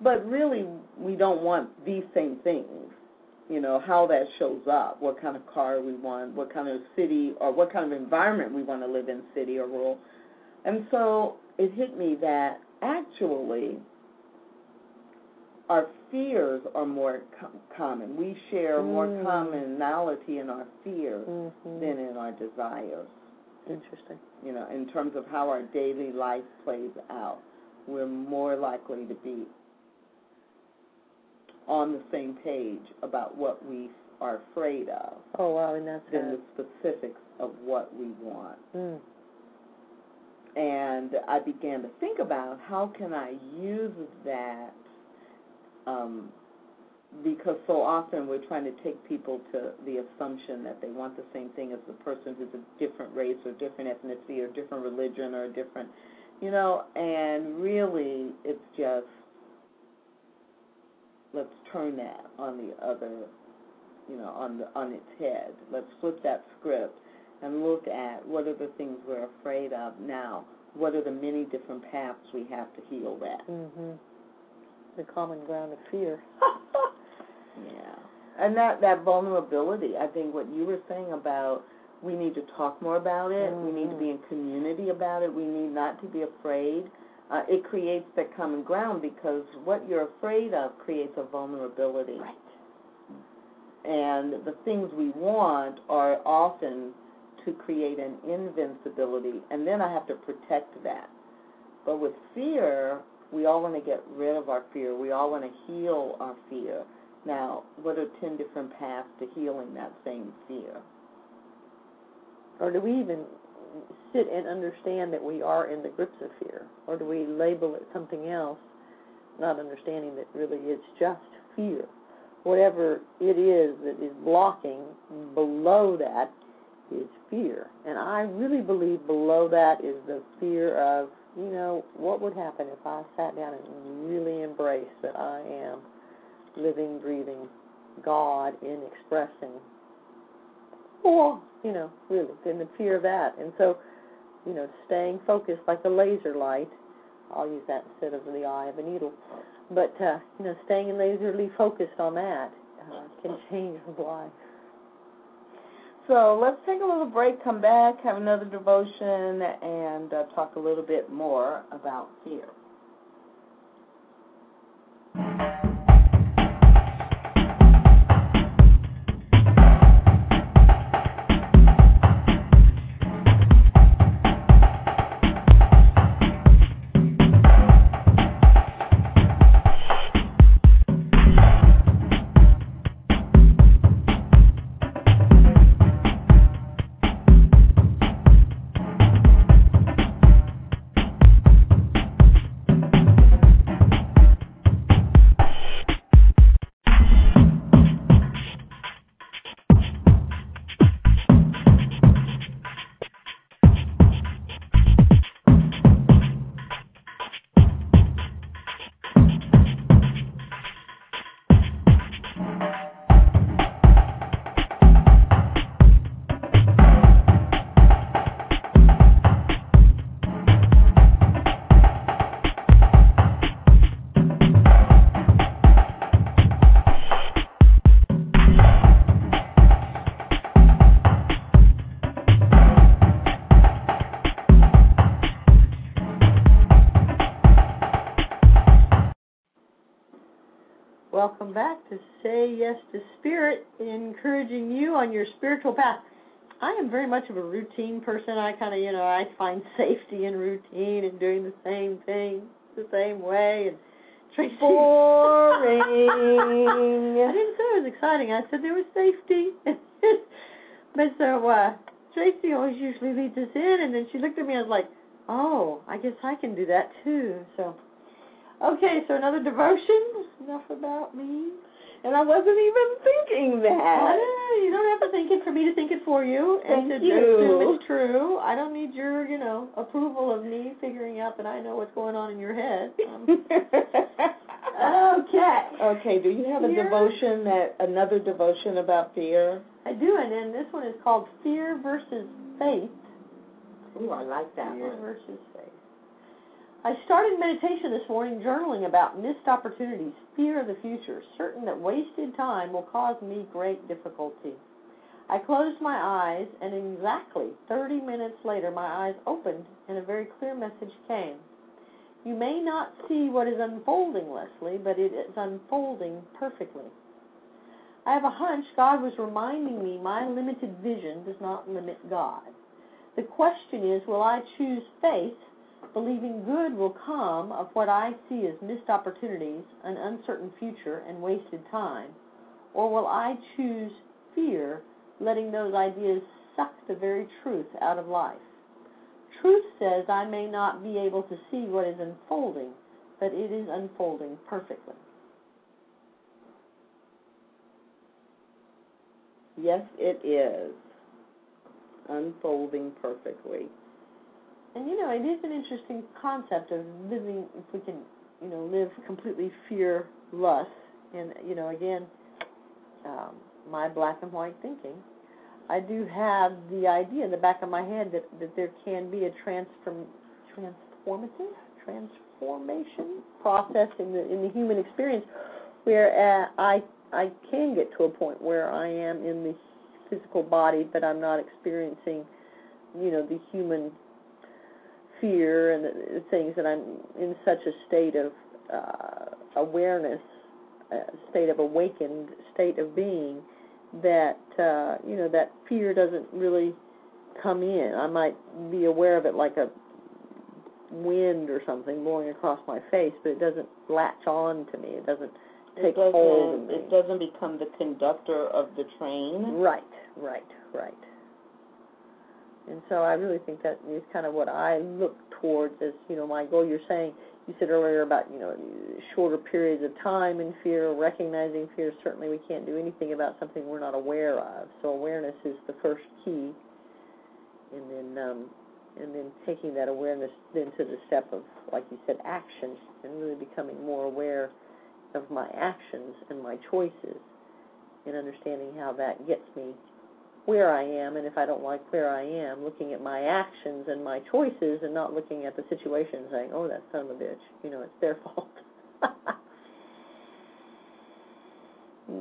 But really, we don't want these same things. You know, how that shows up, what kind of car we want, what kind of city or what kind of environment we want to live in, city or rural. And so it hit me that actually our fears are more com- common. We share more Mm. commonality in our fears Mhm. than in our desires. Interesting. You know, in terms of how our daily life plays out, we're more likely to be on the same page about what we are afraid of Oh wow, and that's uh, the specifics of what we want. mm. and I began to think about how can I use that um, because so often we're trying to take people to the assumption that they want the same thing as the person who's a different race or different ethnicity or different religion or different, you know, and really it's just let's turn that on the other, you know, on the on its head. Let's flip that script and look at what are the things we're afraid of now. What are the many different paths we have to heal that? Mhm. The common ground of fear. *laughs* Yeah. And that that vulnerability, I think what you were saying about we need to talk more about it. We need to be Mm-hmm. in community about it. We need not to be afraid. Uh, it creates that common ground because what you're afraid of creates a vulnerability. Right. And the things we want are often to create an invincibility, and then I have to protect that. But with fear, we all want to get rid of our fear. We all want to heal our fear. Now, what are 10 different paths to healing that same fear? Or do we even sit and understand that we are in the grips of fear? Or do we label it something else, not understanding that really it's just fear? Whatever it is that is blocking below that is fear. And I really believe below that is the fear of, you know, what would happen if I sat down and really embraced that I am living, breathing God in expressing or, you know, really, then the fear of that. And so, you know, staying focused like a laser light, I'll use that instead of the eye of a needle. But, uh, you know, staying laserly focused on that uh, can *laughs* change your life. So let's take a little break, come back, have another devotion, and uh, talk a little bit more about fear. Back to Say Yes to Spirit, encouraging you on your spiritual path. I am very much of a routine person. I kind of, you know, I find *laughs* safety in routine and doing the same thing the same way. And Tracy, *laughs* Boring. I didn't say it was exciting. I said there was safety. *laughs* but so uh, Tracy always usually leads us in, and then she looked at me and was like, "Oh, I guess I can do that too." So, okay, so another devotion. Enough about me. and I wasn't even thinking that. You don't have to think it for me to think it for you and Thank to you. assume it's true. I don't need your, you know, approval of me figuring out that I know what's going on in your head. *laughs* Um, okay. Okay, do you have a Fear? devotion that another devotion about fear? I do, and then this one is called Fear versus Faith. Ooh, I like that Fear one. versus faith. I started meditation this morning journaling about missed opportunities, fear of the future, certain that wasted time will cause me great difficulty. I closed my eyes, and exactly 30 minutes later, my eyes opened, and a very clear message came. You may not see what is unfolding, Lesley, but it is unfolding perfectly. I have a hunch God was reminding me my limited vision does not limit God. The question is will I choose faith, believing good will come of what I see as missed opportunities, an uncertain future, and wasted time? Or will I choose fear, letting those ideas suck the very truth out of life? Truth says I may not be able to see what is unfolding, but it is unfolding perfectly. Yes, it is. Unfolding perfectly. And you know, it is an interesting concept of living if we can, you know, live completely fearless. And you know, again, um, my black and white thinking. I do have the idea in the back of my head that, that there can be a transform, transformative transformation process in the in the human experience where uh, I I can get to a point where I am in the physical body, but I'm not experiencing, you know, the human fear and the, the things that I'm in such a state of uh, awareness, a state of awakened state of being that uh, you know that fear doesn't really come in. I might be aware of it like a wind or something blowing across my face, but it doesn't latch on to me. It doesn't take it doesn't, hold of me. It doesn't become the conductor of the train. Right, right, right. And so I really think that is kind of what I look towards as, you know, my goal. You're saying, you said earlier about, you know, shorter periods of time in fear, recognizing fear. Certainly we can't do anything about something we're not aware of. So awareness is the first key. And then, um, and then taking that awareness then to the step of, like you said, action, and really becoming more aware of my actions and my choices, and understanding how that gets me where I am, and if I don't like where I am, looking at my actions and my choices, and not looking at the situation and saying, "Oh, that son of a bitch," you know, it's their *laughs* fault.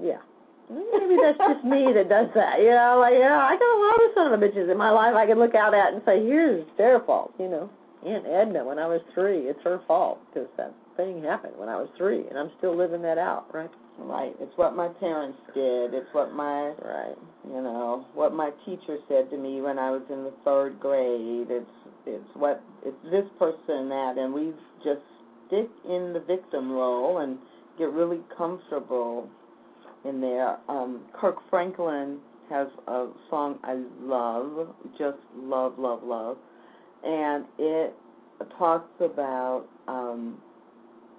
yeah. Maybe that's just me that does that, you know. Like, yeah, I got a lot of son of a bitches in my life I can look out at and say, "Here's their fault," you know. Aunt Edna, when I was three, it's her fault because that thing happened when I was three, and I'm still living that out, right? Right. It's what my parents did. It's what my right. You know what my teacher said to me when I was in the third grade. It's it's what it's this person and that, and we just stick in the victim role and get really comfortable in there. Um, Kirk Franklin has a song I love, just love, love, love, and it talks about um,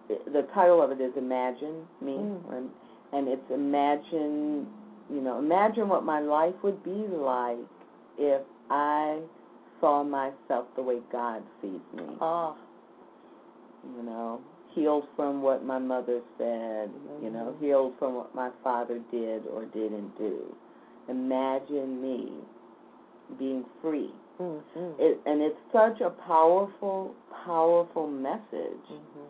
the title of it is Imagine Me, Mm. and, it's imagine, you know, imagine what my life would be like if I saw myself the way God sees me. Ah, You know, healed from what my mother said, you know, healed from what my father did or didn't do. Imagine me being free. mm mm. It, and it's such a powerful, powerful message Mhm.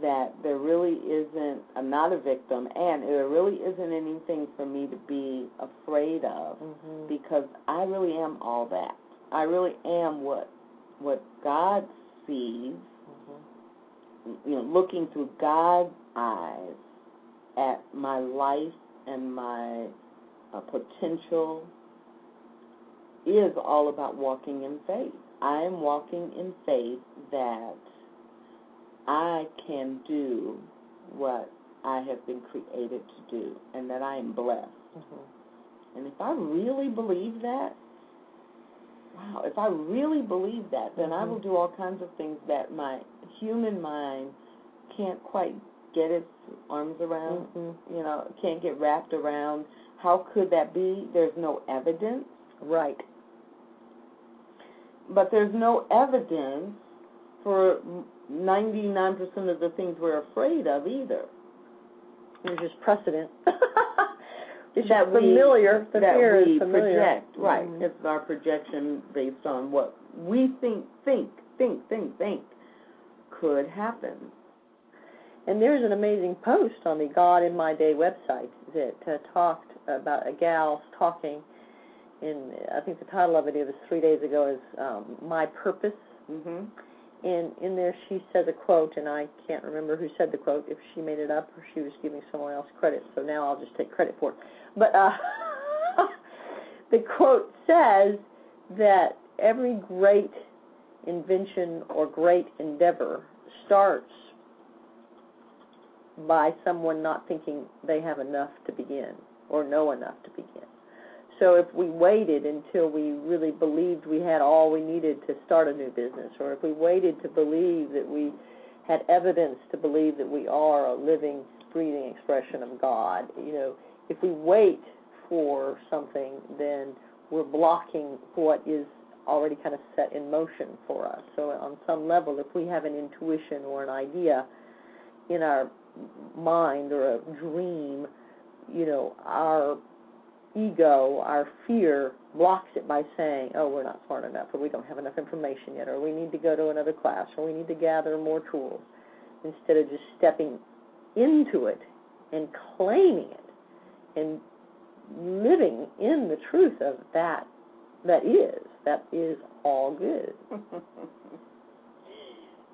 That there really isn't, I'm not a victim, and there really isn't anything for me to be afraid of Mhm. because I really am all that. I really am what what God sees, Mhm. you know, looking through God's eyes at my life and my uh, potential is all about walking in faith. I am walking in faith that I can do what I have been created to do and that I am blessed. Mhm. And if I really believe that, wow, if I really believe that, then I Mhm. will do all kinds of things that my human mind can't quite get its arms around, Mhm. you know, can't get wrapped around. How could that be? There's no evidence. Right. But there's no evidence for 99% of the things we're afraid of either. There's just precedent. *laughs* it's that we- familiar. The that we is familiar. project, right? Mhm. It's our projection based on what we think, think, think, think, think could happen. And there's an amazing post on the God in My Day website that uh, talked about a gal talking. In I think the title of it, it was three days ago, is um, My Purpose. hmm And in there, she said a quote, and I can't remember who said the quote, if she made it up or she was giving someone else credit. So now I'll just take credit for it. But uh, *laughs* the quote says that every great invention or great endeavor starts by someone not thinking they have enough to begin or know enough to begin. So if we waited until we really believed we had all we needed to start a new business, or if we waited to believe that we had evidence to believe that we are a living, breathing expression of God, you know, if we wait for something, then we're blocking what is already kind of set in motion for us. So on some level, if we have an intuition or an idea in our mind or a dream, you know, our ego, our fear blocks it by saying, "Oh, we're not smart enough, or we don't have enough information yet, or we need to go to another class, or we need to gather more tools," instead of just stepping into it and claiming it and living in the truth of that that is that is all good. *laughs*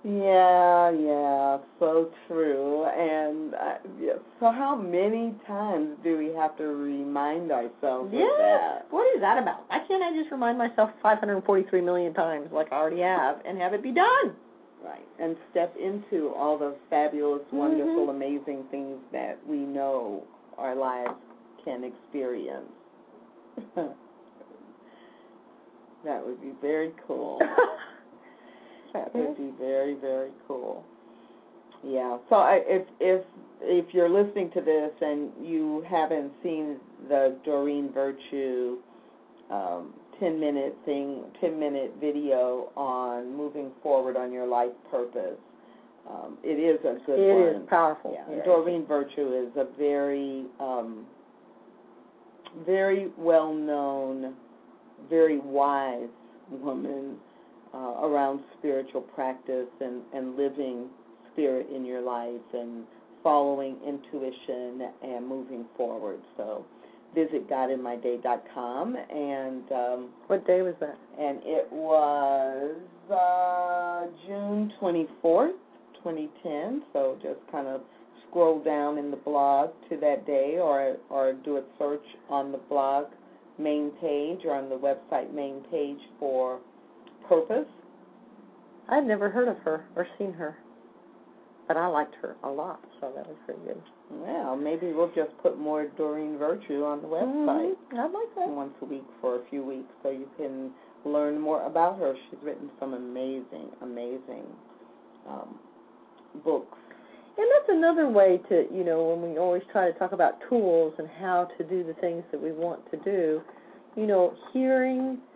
yeah, yeah, so true. And uh, yeah, so, how many times do we have to remind ourselves yeah. of that? What is that about? Why can't I just remind myself 543 million times, like I already have, and have it be done? Right, and step into all the fabulous, Mm-hmm. wonderful, amazing things that we know our lives can experience. *laughs* that would be very cool. *laughs* That would be very, very cool. Yeah. So I, if if if you're listening to this and you haven't seen the Doreen Virtue um, 10 minute thing, 10 minute video on moving forward on your life purpose, um, it is a good It one. is powerful. Yeah. Yes. Doreen Virtue is a very um, very well known, very wise woman uh, around spiritual practice and, and living spirit in your life and following intuition and moving forward. So visit godinmyday.com and um, What day was that? and it was uh, June 24th, 2010. So just kind of scroll down in the blog to that day or or do a search on the blog main page or on the website main page for purpose. I'd never heard of her or seen her, but I liked her a lot, so that was pretty good. Well, maybe we'll just put more Doreen Virtue on the website Mhm. I'd like that. once a week for a few weeks so you can learn more about her. She's written some amazing, amazing um, books. And that's another way to, you know, when we always try to talk about tools and how to do the things that we want to do, you know, hearing i-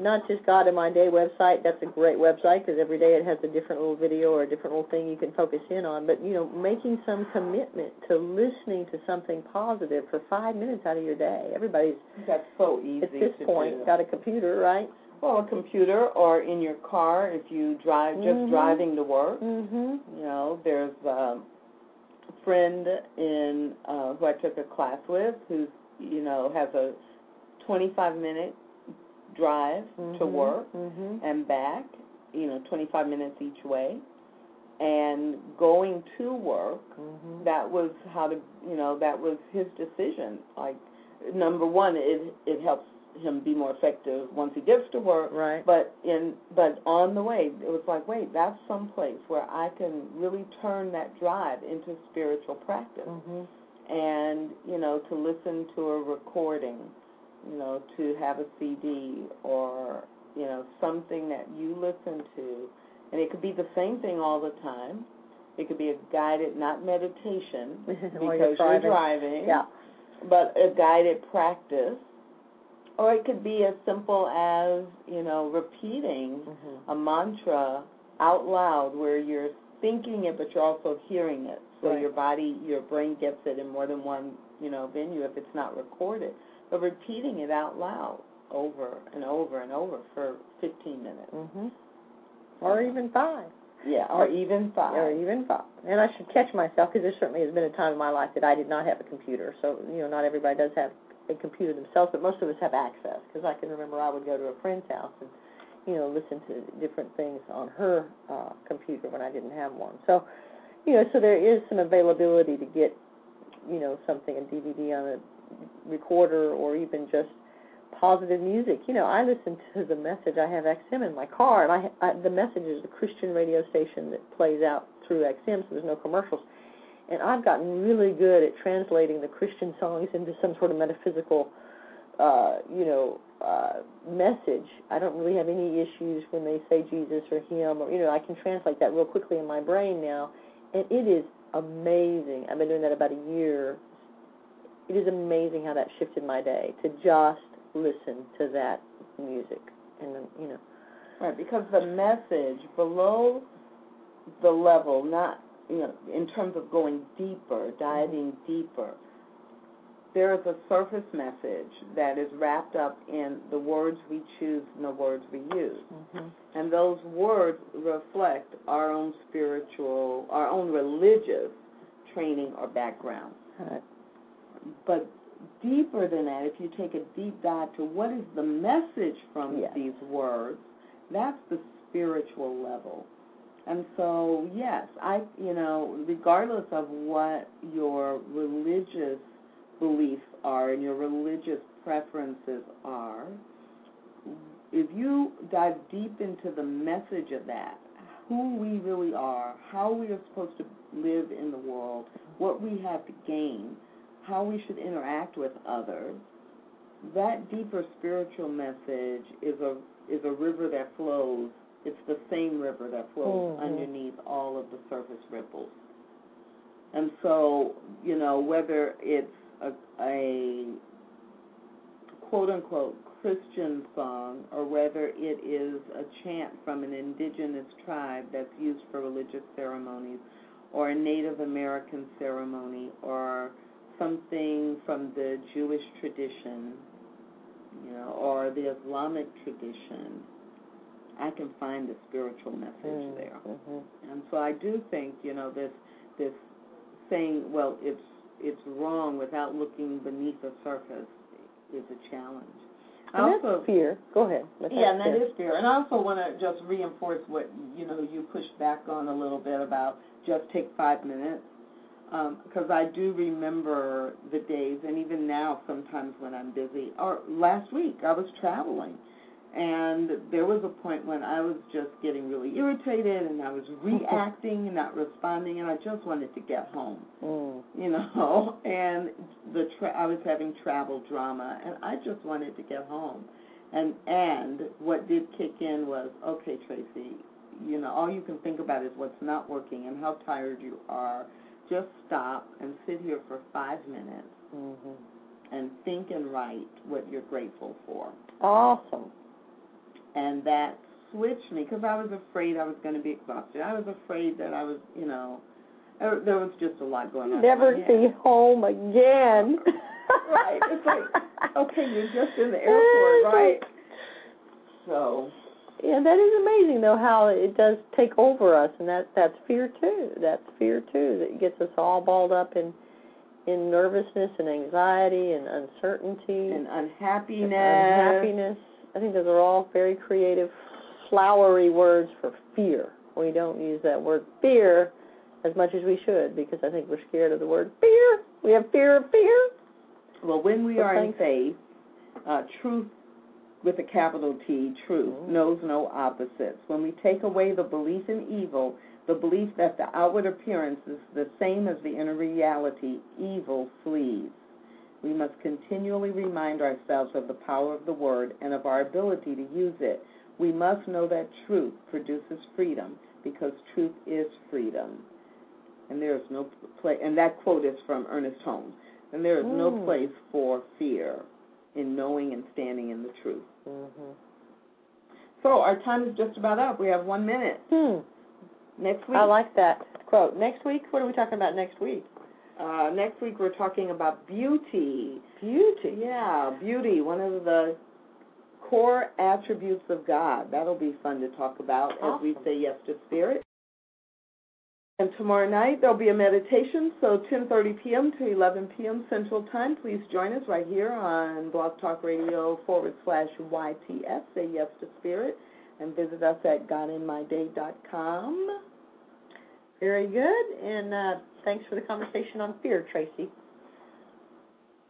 not just God in My Day website, that's a great website because every day it has a different little video or a different little thing you can focus in on, but, you know, making some commitment to listening to something positive for five minutes out of your day. Everybody's, That's so easy at this to point, do. got a computer, right? Well, a computer or in your car if you drive, just Mhm. driving to work. Mm-hmm. You know, there's um, a friend in uh, who I took a class with who's you know has a 25 minute drive to work Mm-hmm. and back. You know, 25 minutes each way, and going to work. Mm-hmm. That was how to you know that was his decision. Like number one, it it helps him be more effective once he gets to work. Right. But in but on the way, it was like, wait, that's some place where I can really turn that drive into spiritual practice, Mm-hmm. and you know, to listen to a recording, you know, to have a CD or you know something that you listen to, and it could be the same thing all the time. It could be a guided, not meditation, *laughs* because you're you're driving. driving Yeah. but a guided practice. Or it could be as simple as, you know, repeating Mm-hmm. a mantra out loud where you're thinking it but you're also hearing it. So Right. your body, your brain gets it in more than one, you know, venue if it's not recorded. But repeating it out loud over and over and over for 15 minutes. Mm-hmm. Or even five. Yeah, or even five. Or even five. And I should catch myself because there certainly has been a time in my life that I did not have a computer. So, you know, not everybody does have a computer themselves, but most of us have access because I can remember I would go to a friend's house and, you know, listen to different things on her uh, computer when I didn't have one. So, you know, so there is some availability to get, you know, something, a DVD on a recorder or even just positive music. You know, I listen to the message. I have XM in my car, and I, I the message is a Christian radio station that plays out through XM, so there's no commercials. And I've gotten really good at translating the Christian songs into some sort of metaphysical, uh, you know, uh, message. I don't really have any issues when they say Jesus or Him, or you know, I can translate that real quickly in my brain now, and it is amazing. I've been doing that about a year. It is amazing how that shifted my day to just listen to that music, and then, you know, Right, because the message below the level, not you know, in terms of going deeper, diving deeper, there is a surface message that is wrapped up in the words we choose and the words we use. mm-hmm. And those words reflect our own spiritual, our own religious training or background. Right. But deeper than that, if you take a deep dive to what is the message from Yes. these words, that's the spiritual level. And so, yes, I, you know, regardless of what your religious beliefs are and your religious preferences are, if you dive deep into the message of that, who we really are, how we are supposed to live in the world, what we have to gain, how we should interact with others, that deeper spiritual message is a is a river that flows. It's the same river that flows Mhm. underneath all of the surface ripples. And so, you know, whether it's a, a quote unquote Christian song or whether it is a chant from an indigenous tribe that's used for religious ceremonies or a Native American ceremony or something from the Jewish tradition, you know, or the Islamic tradition, I can find the spiritual message Mm, there. mhm. And so I do think, you know, this this saying, well, it's it's wrong without looking beneath the surface is a challenge. I And also that's fear. Go ahead. But yeah, and that fear. is fair. And I also want to just reinforce what you know you pushed back on a little bit about just take five minutes, because I do remember the days, and even now sometimes when I'm busy. Or last week I was traveling, and there was a point when I was just getting really irritated, and I was *laughs* reacting and not responding, and I just wanted to get home Mm. you know, *laughs* and the tra- I was having travel drama, and I just wanted to get home, and and what did kick in was, okay, Tracy, you know, all you can think about is what's not working and how tired you are. Just stop and sit here for five minutes Mhm. and think and write what you're grateful for, Awesome. and that switched me because I was afraid I was going to be exhausted. I was afraid that I was, you know, there was just a lot going on. Never be home again. *laughs* Right. It's like, okay, you're just in the *laughs* airport, right? So, Yeah, that is amazing though how it does take over us, and that that's fear too. That's fear too that gets us all balled up in in nervousness and anxiety and uncertainty and unhappiness. and unhappiness. I think those are all very creative, flowery words for fear. We don't use that word fear as much as we should because I think we're scared of the word fear. We have fear of fear. Well, when we Well, are in faith, uh, truth with a capital T, truth, Mhm. knows no opposites. When we take away the belief in evil, the belief that the outward appearance is the same as the inner reality, evil flees. We must continually remind ourselves of the power of the word and of our ability to use it. We must know that truth produces freedom because truth is freedom. And there is no place, and that quote is from Ernest Holmes. And there is no place for fear in knowing and standing in the truth. Mm-hmm. So our time is just about up. We have one minute. Hmm. Next week, I like that quote. Next week, what are we talking about next week? uh, next week we're talking about beauty. Beauty. Yeah, beauty, one of the core attributes of God. That'll be fun to talk about as we say yes to spirit. And tomorrow night there'll be a meditation, so 10:30 p.m. to 11 p.m. Central Time. Please join us right here on Blog Talk Radio forward slash YTS. Say yes to spirit, and visit us at GodInMyDay.com. Very good. And uh, thanks for the conversation on fear, Tracy.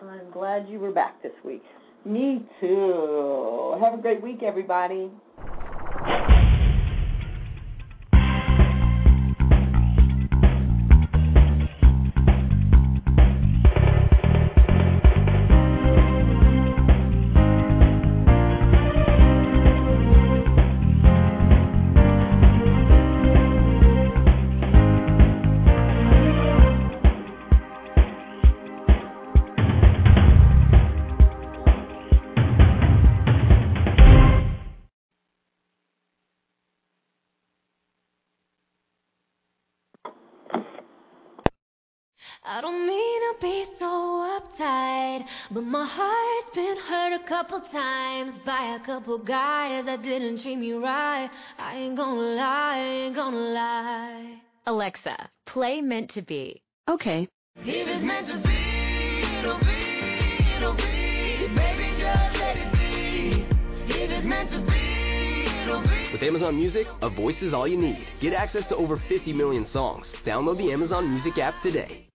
I'm glad you were back this week. Me too. Have a great week, everybody. couple times by a couple guys that didn't treat me right. I ain't gonna lie, ain't gonna lie. Alexa, play Meant to Be. Okay. If it's meant to be, it'll be, it'll be. Baby, just let it be. If it's meant to be, it'll be. With Amazon Music, a voice is all you need. Get access to over 50 million songs. Download the Amazon Music app today.